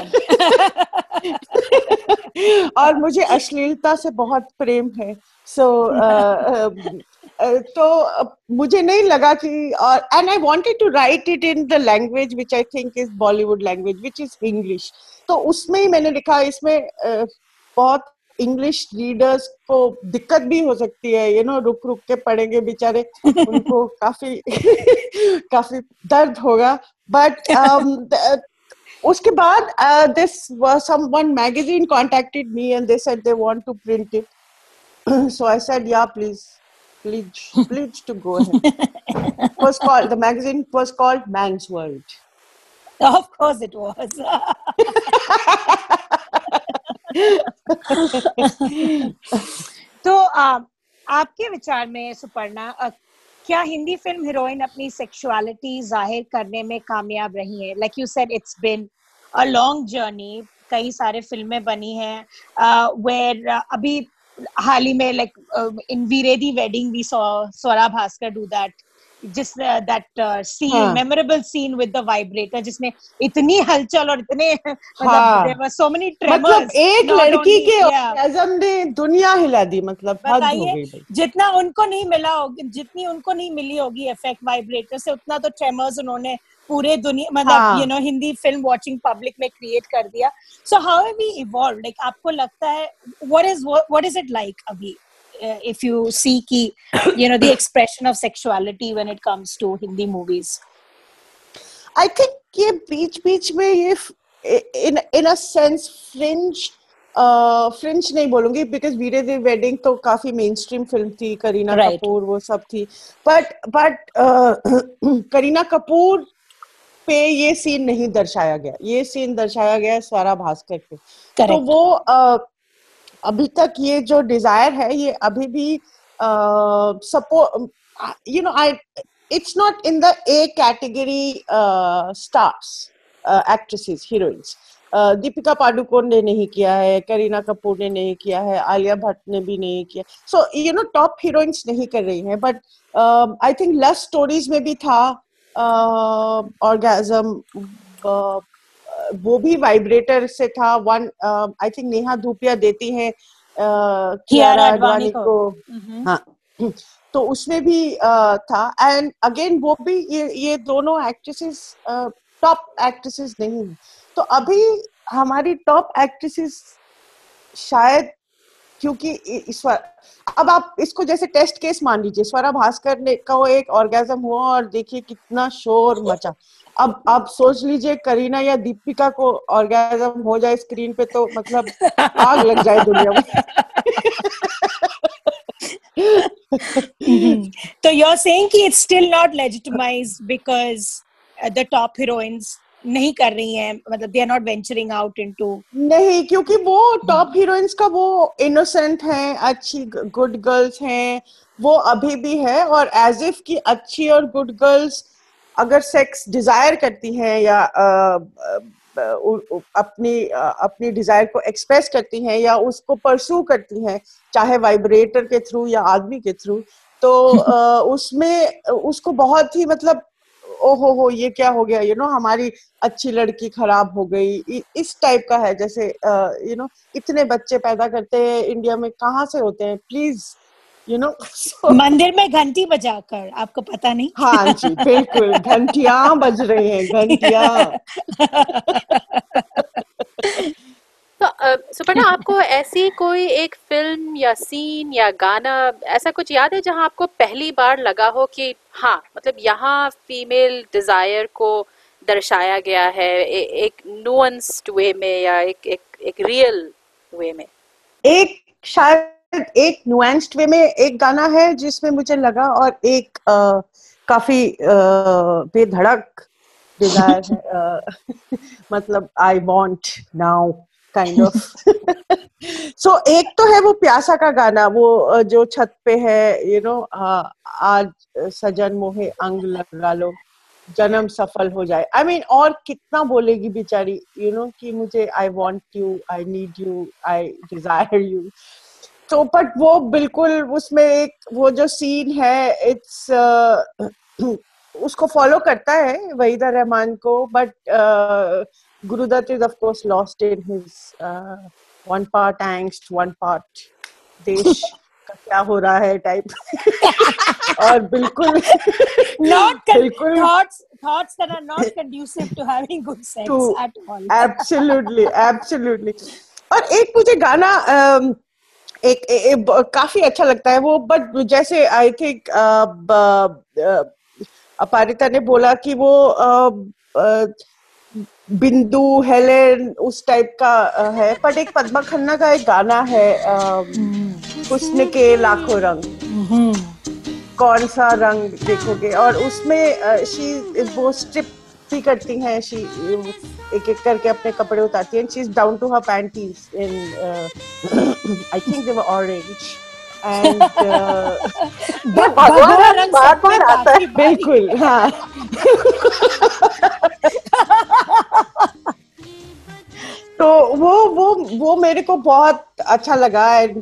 *laughs* और मुझे अश्लीलता से बहुत प्रेम है। सो so, *laughs* uh, uh, तो मुझे नहीं लगा कि और and I wanted to write it in the language which I think is Bollywood language which is English तो उसमें ही मैंने लिखा इसमें uh, बहुत इंग्लिश रीडर्स को दिक्कत भी हो सकती है यू नो रुक रुक के पढ़ेंगे बेचारे उनको *laughs* काफ़ी काफ़ी दर्द होगा। बट um, उसके बाद this someone magazine contacted me and they said they want to print it so I said yeah please please please to go ahead. Was called the magazine was called man's world. Of course it was. *laughs* तो आ, आपके विचार में सुपर्णा क्या हिंदी फ़िल्म हीरोइन अपनी सेक्सुअलिटी ज़ाहिर करने में कामयाब रही है? Like you said it's been a long journey कई सारे फ़िल्में बनी हैं uh, अभी हाल ही में like in Veere Di wedding we saw Swara Bhaskar do that जिस that scene memorable scene with the vibrator जिसने इतनी हलचल और इतने मतलब सो मेनी मतलब एक लड़की के ऑर्गेज्म ने दुनिया हिला दी मतलब बताइए जितना उनको नहीं मिला होगी जितनी उनको नहीं मिली होगी इफ़ेक्ट वाइब्रेटर से उतना तो ट्रेमर्स उन्होंने पूरे दुनिया मतलब you know Hindi film watching public में क्रिएट कर दिया। So how have we evolve like आपको लगता है what is what is it like अभी? If you see ki, you know the expression of sexuality when it comes to Hindi movies? I think ये बीच बीच में ये in in a sense fringe French नहीं बोलूँगी बिकॉज़ वीरे दी वेडिंग तो काफ़ी मेन स्ट्रीम फ़िल्म थी करीना right. कपूर वो सब थी बट बट करीना कपूर पे ये सीन नहीं दर्शाया गया ये सीन दर्शाया गया स्वरा भास्कर पे Correct. तो वो uh, अभी तक ये जो डिज़ायर है, ये अभी भी support you know I it's not in the A category stars actresses heroines Deepika Padukone ने नहीं किया है, करीना कपूर ने नहीं किया है, आलिया भट्ट ने भी नहीं किया so you know top heroines नहीं कर रही हैं but I think love stories में भी था ऑर्गेजम वो भी वाइब्रेटर से था। One I think Neha Dhupia देती है कियारा अडवाणी को। हम्म। हाँ। तो उसमें भी uh, था। एंड अगेन वो भी ये ये दोनों एक्ट्रेसेस टॉप एक्ट्रेसेस नहीं हैं। तो अभी हमारी टॉप एक्ट्रेसेस शायद क्योंकि इस अब आप इसको जैसे टेस्ट केस मान लीजिए। स्वरा भास्कर ने का एक ऑर्गेजम हुआ और देखिए कितना शोर मचा। अब आप सोच लीजिए करीना या दीपिका को ऑर्गेजम हो जाए स्क्रीन पे तो मतलब आग लग जाए दुनिया में Mhm. So you're saying कि it's still not legitimized because uh, the top heroines नहीं कर रही हैं मतलब they are not venturing out into नहीं क्योंकि वो टॉप हीरोइंस का वो इनोसेंट हैं अच्छी गुड गर्ल्स हैं वो अभी भी है और एज इफ़ की अच्छी और गुड गर्ल्स अगर सेक्स डिज़ायर करती हैं या अपनी अपनी डिज़ायर को एक्सप्रेस करती हैं या उसको परसू करती हैं चाहे वाइब्रेटर के थ्रू या आदमी के थ्रू तो *laughs* उसमें उसको बहुत ही मतलब ओहो हो ये क्या हो गया? यू नो हमारी अच्छी लड़की खराब हो गई इस टाइप का है। जैसे यू नो इतने बच्चे पैदा करते हैं इंडिया में कहाँ से होते हैं? प्लीज़ यू नो *laughs* मंदिर में घंटी बजाकर आपको पता नहीं? हाँ जी बिल्कुल घंटियाँ बज रही हैं घंटियाँ। तो सुपर्णा आपको ऐसी कोई एक फ़िल्म या सीन या गाना ऐसा कुछ याद है जहाँ आपको पहली बार लगा हो कि हाँ मतलब यहाँ फीमेल डिज़ायर को दर्शाया गया है ए, एक नुअंस्ड वे में या एक एक एक रियल वे में? एक शायद एक नुएंस्ड वे में एक गाना है जिसमें मुझे लगा और एक अ, काफ़ी अ, बेधड़क डिज़ायर *laughs* मतलब I want now kind of so एक तो है वो प्यासा का गाना वो जो छत पे है यू नो आज सजन मोहे अंग लगा लो जन्म सफल हो जाए। आई I मीन mean, और कितना बोलेगी बेचारी यू नो कि मुझे I want you I need you I desire you तो बट वो बिल्कुल उसमें एक वो जो सीन है इट्स *clears throat* उसको फॉलो करता है वहीदा रहमान को but Guru Dutt is of course lost in his one part angst one part देश का क्या हो रहा है टाइप और बिल्कुल *laughs* not con- बिल्कुल thoughts thoughts that are not conducive to having good sex To- at all. Absolutely absolutely और एक मुझे गाना अम, एक, ए, ए, ब- काफ़ी अच्छा लगता है वो बट जैसे आई थिंक अपारिता ने बोला कि वो अ, बिंदु हेलेन उस टाइप का है बट एक पद्मा खन्ना का एक गाना है हुस्न के लाखों रंग। Mhm. कौन सा रंग देखोगे? और उसमें शी वो स्ट्रिप भी करती हैं शी एक एक करके अपने कपड़े उतारती हैं she is down to her panties in I think they were orange and भ- बार बार आता है। बिल्कुल हाँ। *laughs* तो वो वो वो मेरे को बहुत अच्छा लगा and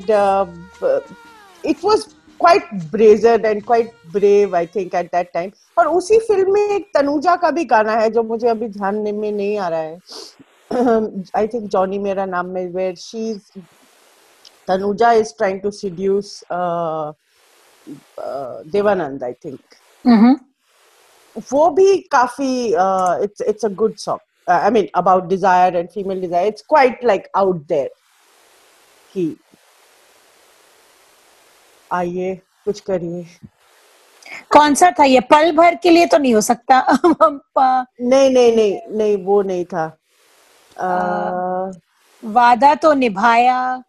it was quite brazen and quite brave I think at that time और उसी फ़िल्म में एक तनुजा का भी गाना है जो मुझे अभी ध्यान में नहीं आ रहा है। I think Johnny Mera Naam में where she Tanuja is trying to seduce Dev Anand I think Mhm. वो भी काफ़ी it's it's a good song I mean about desire and female desire it's quite like out there कि आइए कुछ करिए। कौन सा था ये? पल भर के लिए तो नहीं हो सकता। *laughs* हम नहीं नहीं नहीं नहीं वो नहीं था। अ, वादा तो निभाया।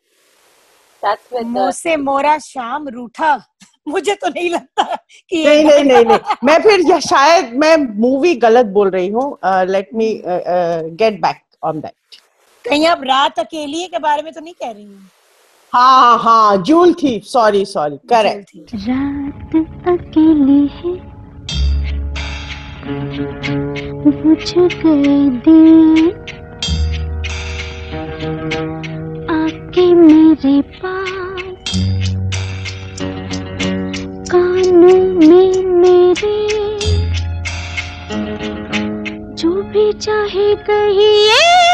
That's मुँह से मोरा शाम रूठा। *laughs* मुझे तो नहीं लगता कि नहीं नहीं नहीं नहीं। मैं फिर या शायद मैं मूवी गलत बोल रही हूँ। Let me get back on that कहीं आप रात अकेली के बारे में तो नहीं कह रही हैं? हाँ हाँ जूल थी। सॉरी सॉरी करेक्ट रात अकेली है। गए दिए आके मेरे पास। कानों में मेरे। जो भी चाहे कहिए।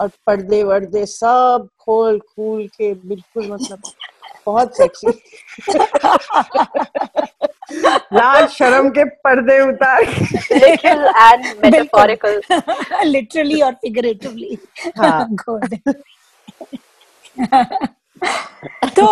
और पर्दे वर्दे सब खोल खूल के बिल्कुल मतलब बहुत सेक्सी लाल शर्म के पर्दे उतार एंड मेटाफोरिकल लिटरली और फिगरेटिवली हाँ। *laughs* *laughs* तो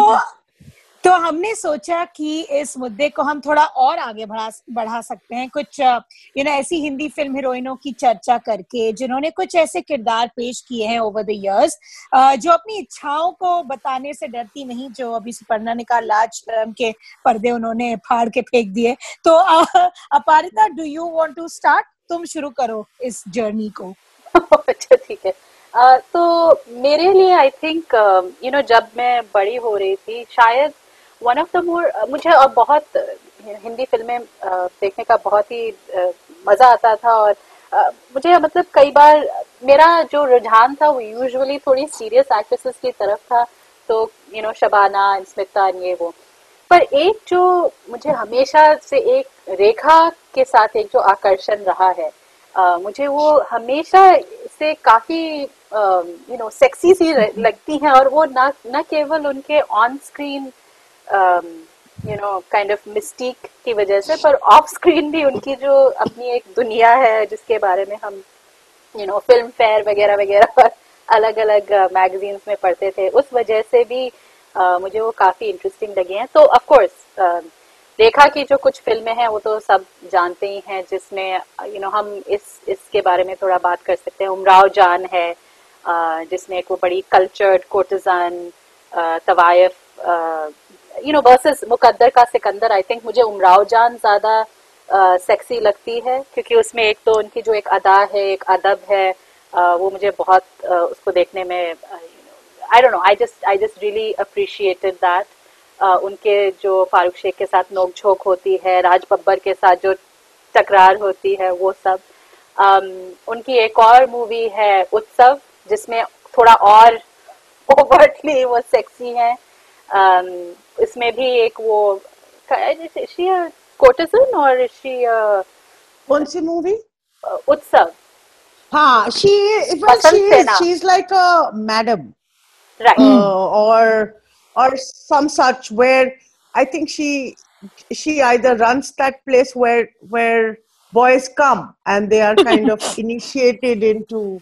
तो हमने सोचा कि इस मुद्दे को हम थोड़ा और आगे बढ़ा बढ़ा सकते हैं। कुछ यू नो ऐसी हिंदी फ़िल्म हीरोइनों की चर्चा करके जिन्होंने कुछ ऐसे किरदार पेश किए हैं ओवर द इयर्स जो अपनी इच्छाओं को बताने से डरती नहीं जो अभी सुपर्णा ने कहा लाज शर्म के पर्दे उन्होंने फाड़ के फेंक दिए। तो *laughs* Aparita do you want to start तुम शुरू करो इस जर्नी को। *laughs* अच्छा ठीक है। अ, तो मेरे लिए आई थिंक यू नो जब मैं बड़ी हो रही थी शायद वन ऑफ़ द मोर मुझे और बहुत हिंदी फ़िल्में देखने का बहुत ही मज़ा आता था और मुझे मतलब कई बार मेरा जो रुझान था वो यूजुअली थोड़ी सीरियस एक्ट्रेसेस की तरफ़ था तो यू नो शबाना स्मिता ये वो। पर एक जो मुझे हमेशा से एक रेखा के साथ एक जो आकर्षण रहा है मुझे वो हमेशा से काफ़ी यू नो सेक्सी सी *laughs* लगती हैं और वो ना न केवल उनके on screen you know kind of mystique की वजह से पर ऑफ़ स्क्रीन भी उनकी जो अपनी एक दुनिया है जिसके बारे में हम यू नो फ़िल्म फेयर वगैरह वगैरह अलग अलग मैगजीन्स में पढ़ते थे उस वजह से भी अ, मुझे वो काफ़ी इंटरेस्टिंग लगे हैं। तो ऑफ़ कोर्स रेखा की जो कुछ फ़िल्में हैं वो तो सब जानते ही हैं जिसमें यू नो हम इस इसके बारे में थोड़ा बात कर सकते हैं। उमराव जान है अ, जिसमें एक वो बड़ी cultured courtesan तवायफ you know versus Muqaddar ka Sikandar I think मुझे उमराव जान ज़्यादा सेक्सी लगती है क्योंकि उसमें एक तो उनकी जो एक अदा है एक अदब है अ, वो मुझे बहुत अ, उसको देखने में I don't know I just I just really appreciated that उनके जो फारूक शेख के साथ नोकझोंक होती है राज बब्बर के साथ जो तकरार होती है वो सब। um, उनकी एक और मूवी है उत्सव जिसमें थोड़ा और *laughs* ओवरटली वो सेक्सी है। um, इसमें भी एक वो कोटिसन और कौन सी मूवी उत्सव। मैडम और और some such where I think she she either runs that place where where boys come and they are kind of initiated into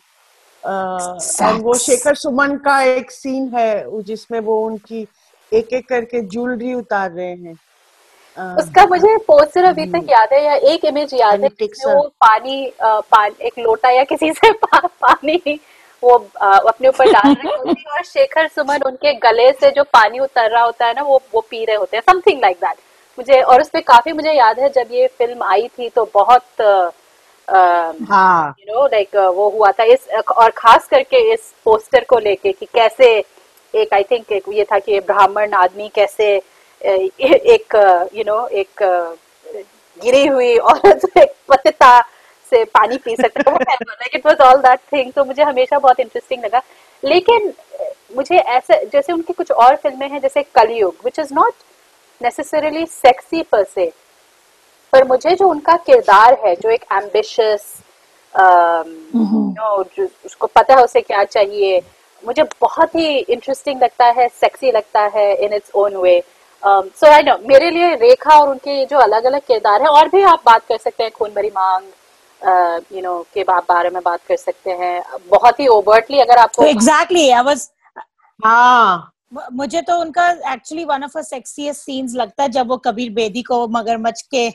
uh वो शेखर सुमन का एक सीन है जिसमें वो उनकी एक एक करके ज्वेलरी उतार रहे हैं। उसका मुझे पोस्टर अभी तक याद है या एक इमेज याद है वो पानी अ, पान, एक लोटा या किसी से *laughs* पा, पानी वो अपने ऊपर डाल रही होती है। और शेखर सुमन उनके गले से जो पानी उतर रहा होता है ना वो वो पी रहे होते हैं। समथिंग लाइक दैट मुझे और उसमें काफ़ी मुझे याद है जब ये फ़िल्म आई थी तो बहुत हाँ। यू नो लाइक वो हुआ था। इस और खास करके इस पोस्टर को लेके कि कैसे एक आई थिंक एक ये था कि ब्राह्मण आदमी कैसे एक यू नो एक गिरी हुई औरत एक पतिता से पानी पी सकता है like it was all that thing तो मुझे हमेशा बहुत इंटरेस्टिंग लगा। लेकिन मुझे ऐसे जैसे उनकी कुछ और फ़िल्में हैं जैसे Kalyug which is not necessarily sexy per se पर मुझे जो उनका किरदार है जो एक एम्बिशियस नो उसको पता है उसे क्या चाहिए मुझे बहुत ही इंटरेस्टिंग लगता है सेक्सी लगता है in its own way so I know मेरे लिए रेखा और उनके ये जो अलग अलग किरदार है और भी आप बात कर सकते हैं खून भरी मांग यू नो के बा- बारे में बात कर सकते हैं. बहुत ही ओवर्टली अगर आपको एग्जैक्टली आई वाज हाँ। मुझे तो उनका actually one of a sexiest scenes लगता है जब वो कबीर बेदी को मगरमच्छ के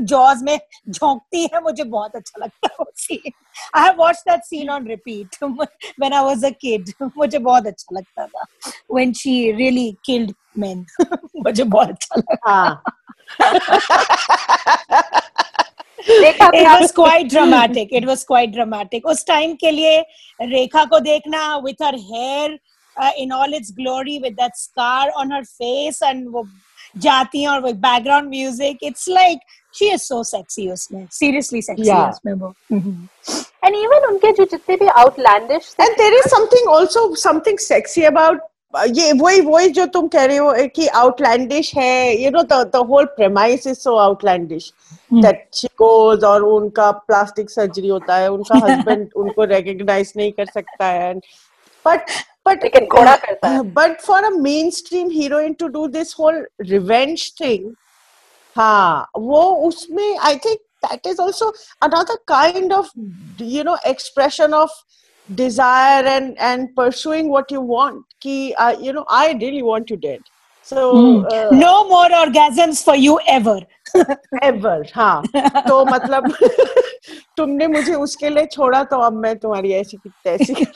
जॉज में झोंकती है मुझे बहुत अच्छा लगता है वो scene I have watched that scene on repeat when I was a kid मुझे बहुत अच्छा लगता था. When she really killed men मुझे बहुत अच्छा लगा हाँ. *laughs* भी it आप was quite dramatic. It was उस टाइम के लिए रेखा को देखना with her hair in all its glory with that scar on her face and वो जाती है और वो background music it's like she is so sexy उसमें सीरियसली सेक्सी उसमें वो। mm-hmm. एंड इवन उनके जो जितने भी outlandish and there is something also something sexy about ये वही वही जो तुम कह रहे हो eh, कि आउटलैंडिश है you know the whole premise is so outlandish that she goes और उनका प्लास्टिक सर्जरी होता है उनका *laughs* हस्बैंड उनको रिकॉग्नाइज नहीं कर सकता है and but but but लेकिन घोड़ा करता है। but for a mainstream heroine to do this whole revenge thing हाँ वो उसमें I think that is also another kind of you know expression of desire and and pursuing what you want ki uh, you know i really want you dead So mm. uh, no more orgasms for you ever ever हाँ तो मतलब तुमने मुझे उसके लिए छोड़ा तो अब मैं तुम्हारी ऐसी की तैसी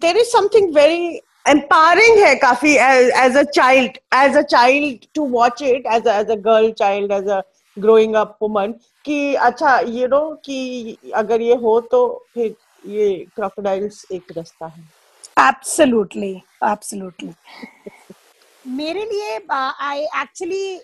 there is something very empowering है काफ़ी as, as a child as a child to watch it as a, as a girl child as a growing up woman कि अच्छा you know कि अगर ये हो तो फिर ये crocodiles एक रास्ता है। Absolutely absolutely. *laughs* मेरे लिए I actually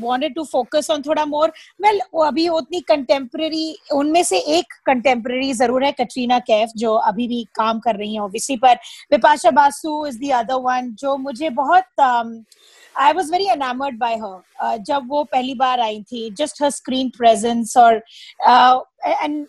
wanted to focus on थोड़ा मोर वेल अभी उतनी कंटेम्प्रेरी उनमें से एक कंटेम्प्रेरी ज़रूर है कटरीना कैफ जो अभी भी काम कर रही हैं ऑब्वियसली पर Bipasha Basu is the other one जो मुझे बहुत I was very enamoured by her जब वो पहली बार आई थी जस्ट हर स्क्रीन प्रेजेंस और and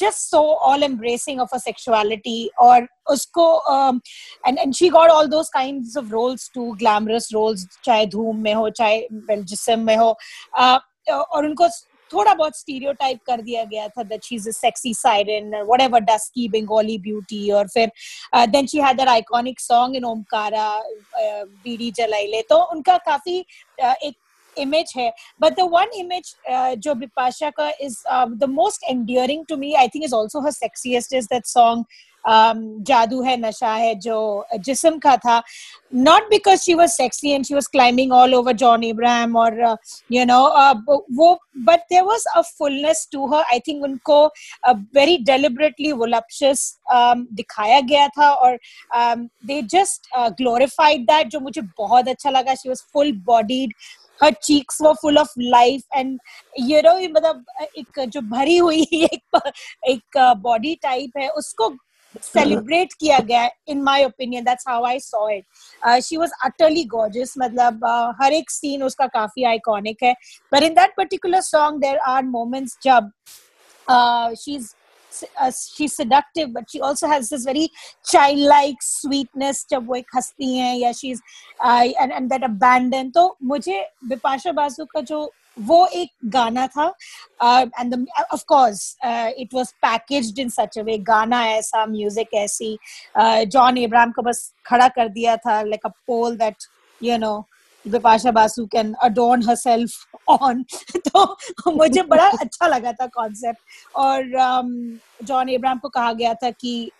just so all embracing of her sexuality or usko um, and and she got all those kinds of roles too glamorous roles चाहे धूम में हो चाहे well जिस्म में हो uh, और उनको थोड़ा बहुत stereotype कर दिया गया था that she's a sexy siren or whatever dusky Bengali beauty और फिर uh, then she had that iconic song in Omkara uh, बीड़ी जलाइले तो उनका काफ़ी uh, एक इमेज है. बट द वन इमेज जो बिपाशा का is the most endearing to me I think is also her sexiest is that song जादू है नशा है जो जिसम का था not because she was sexy and she was climbing all over John Abraham और यू नो वो but there was a fullness to her I think उनको वेरी डेलिबरेटली वो लप्शस दिखाया गया था और दे जस्ट ग्लोरिफाइड दैट जो मुझे बहुत अच्छा लगा. She was full bodied her cheeks were full of life and, you know मतलब एक जो भरी हुई *laughs* एक एक बॉडी टाइप है, उसको सेलिब्रेट किया गया in my opinion that's how I saw it she was utterly gorgeous मतलब हर एक सीन उसका काफ़ी आइकॉनिक है. But in that particular song there are moments जब she is uh, she's seductive but she also has this very childlike sweetness जब वो एक हंसती हैं या she's uh, and, and that abandon. तो मुझे बिपाशा बासु का जो वो एक गाना था and of course it was packaged in such a way गाना ऐसा म्यूज़िक ऐसी जॉन इब्राहिम को बस खड़ा कर दिया था like a pole that you know Bipasha Basu can adorn herself on तो मुझे बड़ा अच्छा लगा था कॉन्सेप्ट और जॉन um, इब्राहिम को कहा गया था कि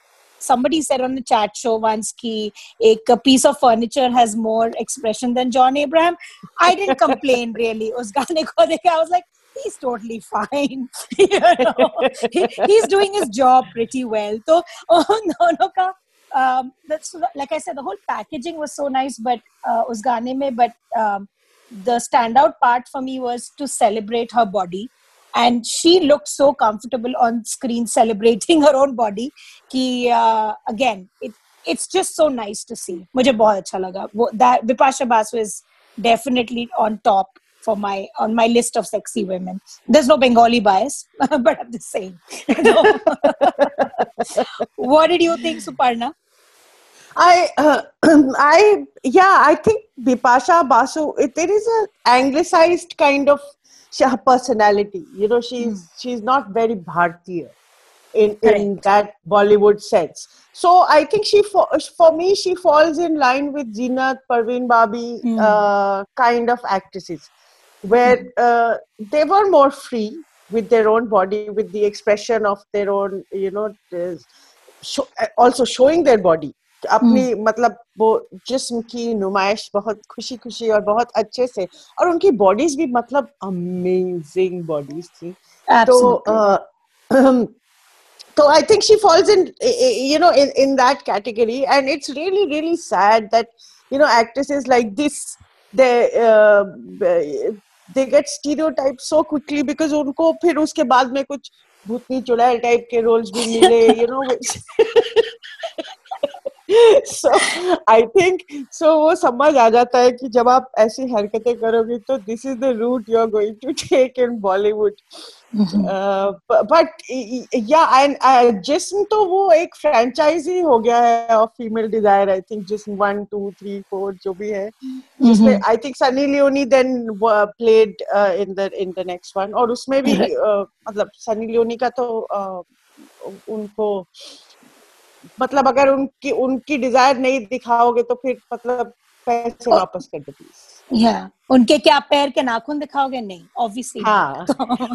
somebody said on a chat show once ki a piece of furniture has more expression than John Abraham. I didn't complain really. Us gaane ko dekha, I was like, he's totally fine. you know, he, he's doing his job pretty well. So, oh, no, no, ka, um, that's like I said, the whole packaging was so nice, but uh, us gaane mein, but um, the standout part for me was to celebrate her body. And she looked so comfortable on screen celebrating *laughs* her own body. Ki, uh, again, it, it's just so nice to see. Mujhe bahut acha laga. Wo, that Vipasha Basu is definitely on top for my on my list of sexy women. There's no Bengali bias *laughs* but I'm just saying. *laughs* What did you think Suparna? I, uh, *clears throat* I, yeah, I think Bipasha Basu, it, it is an anglicized kind of her personality. You know, she's she's not very Bharatiya in in that Bollywood sense. So I think she for, for me she falls in line with Zinat, Parveen Babi uh, kind of actresses, where uh, they were more free with their own body, with the expression of their own, you know, show, also showing their body अपनी मतलब वो जिस्म की नुमाइश बहुत खुशी खुशी और बहुत अच्छे से और उनकी बॉडीज भी मतलब अमेजिंग बॉडीज थी तो Absolutely. so I *clears throat* think she falls in, you know, in, in that category, and it's really, really sad that you know actresses like this they uh, they get stereotyped so quickly because उनको फिर उसके बाद में कुछ भूतनी चुड़ैल टाइप के रोल्स भी मिले, you know. *laughs* So I think so वो समझ आ जाता है कि जब आप ऐसी हरकतें करोगे तो this is the route going to *laughs* take in Bollywood. Uh, but yeah and uh, जिस्म तो वो एक फ्रेंचाइज ही हो गया है of female desire I think Jism one two three four जो भी है। जिसमें I think Sunny Leone then played in the in the next one और उसमें भी uh, मतलब सनी लियोनी का तो uh, उनको मतलब अगर उनकी उनकी डिज़ायर नहीं दिखाओगे तो फिर मतलब पैसे वापस कर दो प्लीज़ या उनके क्या पैर के नाखून दिखाओगे? नहीं ऑब्वियसली हाँ।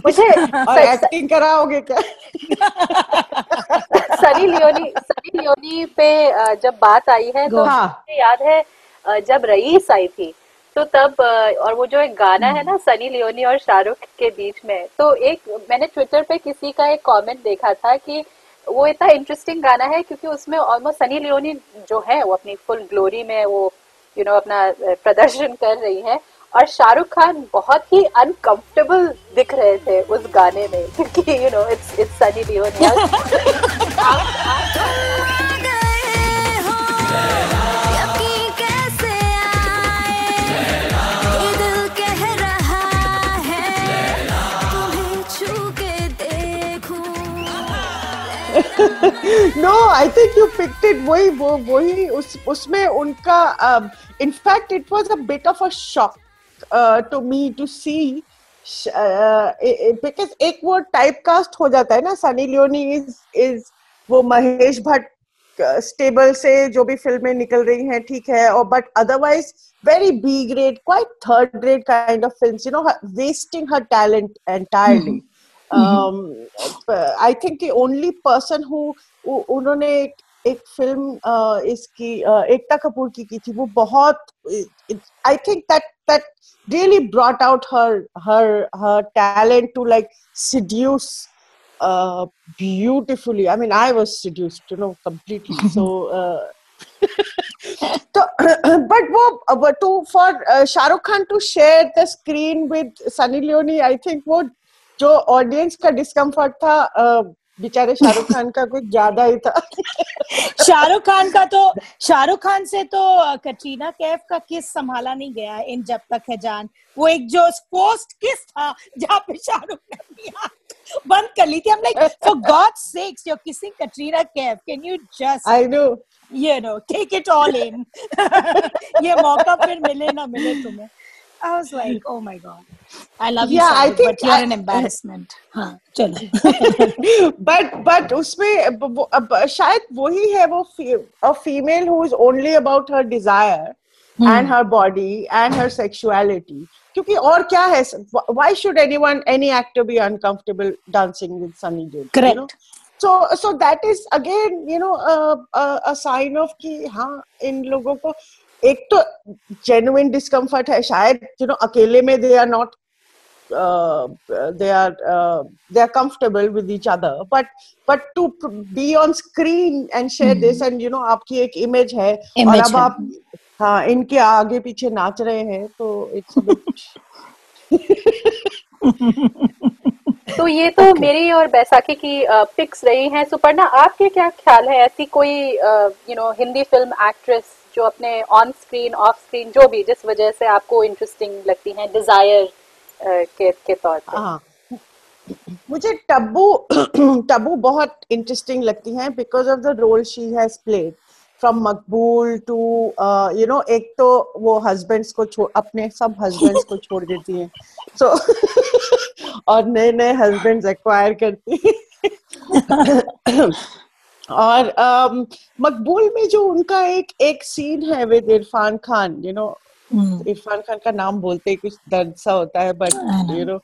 मुझे *laughs* और एक्टिंग कराओगे क्या? *laughs* सनी लियोनी सनी लियोनी पे जब बात आई है तो हाँ। मुझे याद है जब रईस आई थी तो तब और वो जो एक गाना है ना सनी लियोनी और शाहरुख के बीच में तो एक मैंने ट्विटर पे किसी का एक कमेंट देखा था कि वो इतना इंटरेस्टिंग गाना है क्योंकि उसमें ऑलमोस्ट सनी लियोनी जो है वो अपनी फुल ग्लोरी में वो यू you नो know, अपना प्रदर्शन कर रही है और शाहरुख खान बहुत ही अनकंफर्टेबल दिख रहे थे उस गाने में *laughs* क्योंकि you know it's it's Sunny Leone no I think you picked it वही, वो उस, उसमें उनका in fact it was a bit of a shock to me to see because एक वो टाइपकास्ट हो जाता है ना सनी लियोनी इज़ इज़ वो महेश भट्ट uh, स्टेबल से जो भी फ़िल्में निकल रही हैं, ठीक है, और but otherwise very B grade quite third grade kind of films you know wasting her talent entirely Mm-hmm. um, I think the only person who उन्होंने एक फ़िल्म uh, इसकी uh, एकता कपूर की की थी वो बहुत I think that that really brought out her her her talent to like seduce beautifully I mean I was seduced you know completely so तो *clears throat* बट वो to for Shahrukh Khan to share the screen with Sunny Leone I think वो uh, जो ऑडियंस का डिस्कम्फर्ट था बेचारे शाहरुख खान का कुछ ज़्यादा ही था। शाहरुख खान का तो शाहरुख खान से तो कटरीना कैफ का किस संभाला नहीं गया इन जब तक है जान। वो एक जो पोस्ट किस था जहाँ पे शाहरुख ने बंद कर ली थी। हम like for God sakes you kissing Katrina Kaif. Can you just I know you know take it all in *laughs* ये मौका फिर मिले ना मिले तुम्हें। I was like oh my god I love you Yeah, I Shahrukh, think but you're I- an embarrassment हाँ चलो *laughs* बट बट उसमें अब वो- अब शायद वही है वो a female who is only about her desire and her body and her sexuality क्योंकि और क्या है why should anyone any actor be uncomfortable dancing with Sunny Deol Correct. so so that is again you know a, a, a sign of कि हाँ इन लोगों को एक तो जेन्युइन डिस्कम्फर्ट है शायद यू नो अकेले में they are not they are they are comfortable with each other but but to be on screen and share this and you know आपकी एक इमेज है image और अब आप हाँ इनके आगे पीछे नाच रहे हैं तो इट्स *laughs* *laughs* तो ये तो okay. मेरी और बैसाखी की uh, पिक्स रही हैं। सुपर्णा आपके क्या ख्याल है? ऐसी कोई uh, you know Hindi film actress जो अपने ऑन स्क्रीन ऑफ़ स्क्रीन जो भी जिस वजह से आपको इंटरेस्टिंग लगती हैं डिज़ायर के के तौर पे हाँ। मुझे टब्बू *clears throat* टब्बू बहुत इंटरेस्टिंग लगती हैं because of the role she has played from Maqbool to you know एक तो वो हस्बैंड्स को छोड़ अपने सब हस्बैंड्स को छोड़ देती हैं। सो *laughs* और नए नए हस्बैंड्स एक्वायर करती हैं। *laughs* *clears throat* और um, मकबूल में जो उनका एक एक सीन है with Irrfan Khan you know Hmm. Irrfan Khan का नाम बोलते ही कुछ दर्द सा होता है बट यू नो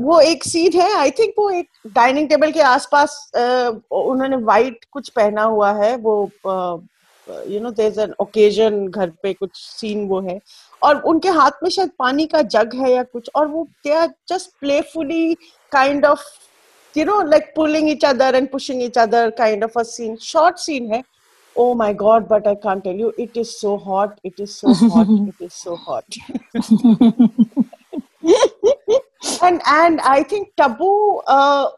वो एक सीन है आई थिंक वो एक डाइनिंग टेबल के आसपास uh, उन्होंने वाइट कुछ पहना हुआ है वो you know there an occasion घर पे कुछ सीन वो है और उनके हाथ में शायद पानी का जग है या कुछ और वो they are just playfully kind of you know like pulling each other and pushing each other kind of a scene short scene hai oh my god but i can't tell you it is so hot it is so hot it is so hot and and i think taboo uh,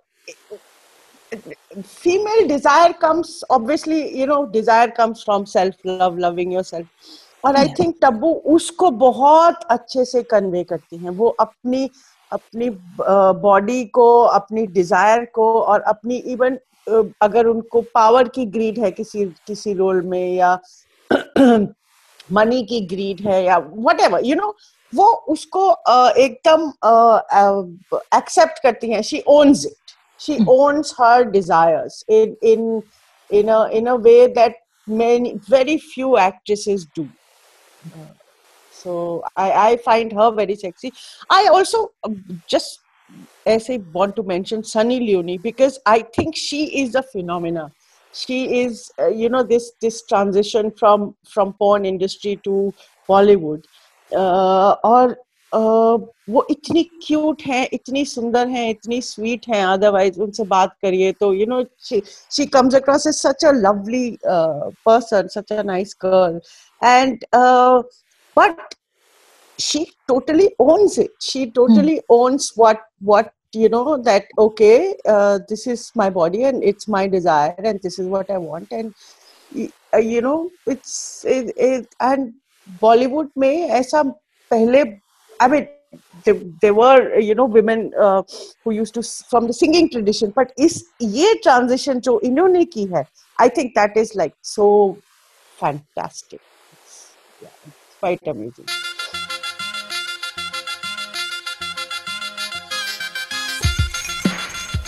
female desire comes obviously you know desire comes from self love loving yourself और आई थिंक टब्बू उसको बहुत अच्छे से कन्वे करती हैं वो अपनी अपनी बॉडी को अपनी डिज़ायर को और अपनी इवन अगर उनको पावर की ग्रीड है किसी किसी रोल में या *clears throat* मनी की ग्रीड है या वट एवर यू नो वो उसको एकदम एक्सेप्ट करती हैं। She owns it she owns her desires in in a in a way that many very few actresses do. so i i find her very sexy i also um, just as i want to mention sunny leone because i think she is a phenomena she is uh, you know this this transition from from porn industry to bollywood uh, or वो इतनी क्यूट है इतनी सुंदर है इतनी स्वीट है अदरवाइज उनसे बात करिए तो you know she comes across is such a lovely person such a nice girl and But she totally owns it she totally mm. owns what what you know that okay uh, this is my body and it's my desire and this is what i want and uh, you know it's it, it, and bollywood में ऐसा पहले I mean, there, there were you know women uh, who used to from the singing tradition, but is ये transition जो इन्होंने की है, I think that is like so fantastic. Quite amazing.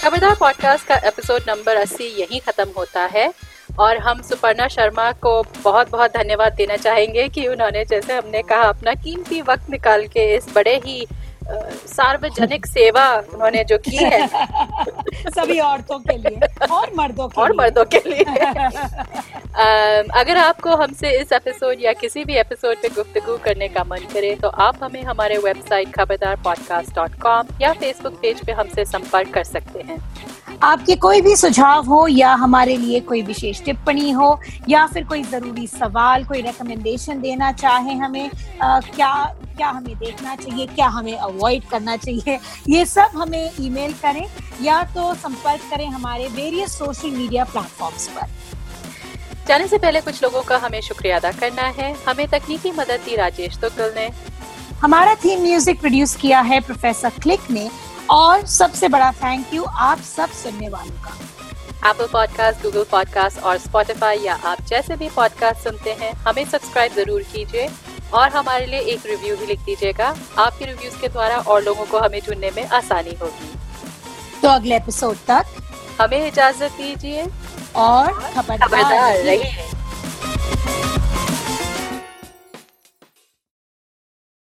Khabardar podcast का एपिसोड नंबर 80 यहीं खत्म होता है और हम सुपर्णा शर्मा को बहुत बहुत धन्यवाद देना चाहेंगे कि उन्होंने, जैसे हमने कहा, अपना कीमती वक्त निकाल के इस बड़े ही सार्वजनिक सेवा उन्होंने जो की है। *laughs* सभी औरतों के लिए और मर्दों के और लिए। मर्दों के लिए। अगर आपको हमसे इस एपिसोड या किसी भी एपिसोड पे गुफ्तगू करने का मन करे तो आप हमें हमारे website Khabardar podcast dot com या फेसबुक पेज पे हमसे संपर्क कर सकते हैं। आपके कोई भी सुझाव हो या हमारे लिए कोई विशेष टिप्पणी हो या फिर कोई ज़रूरी सवाल कोई रिकमेंडेशन देना चाहे हमें आ, क्या क्या हमें देखना चाहिए क्या हमें अवॉइड करना चाहिए ये सब हमें ईमेल करें या तो संपर्क करें हमारे वेरियस सोशल मीडिया प्लेटफॉर्म्स पर। जाने से पहले कुछ लोगों का हमें शुक्रिया अदा करना है। हमें तकनीकी मदद दी राजेश तुकल ने। हमारा थीम म्यूज़िक प्रोड्यूस किया है प्रोफेसर क्लिक ने और सबसे बड़ा थैंक यू आप सब सुनने वालों का। एप्पल पॉडकास्ट गूगल पॉडकास्ट और स्पॉटिफाई या आप जैसे भी पॉडकास्ट सुनते हैं हमें सब्सक्राइब ज़रूर कीजिए। और हमारे लिए एक रिव्यू भी लिख दीजिएगा। आपके रिव्यूज़ के द्वारा और लोगों को हमें चुनने में आसानी होगी। तो अगले एपिसोड तक हमें इजाज़त दीजिए। और खबरदार। रहिए।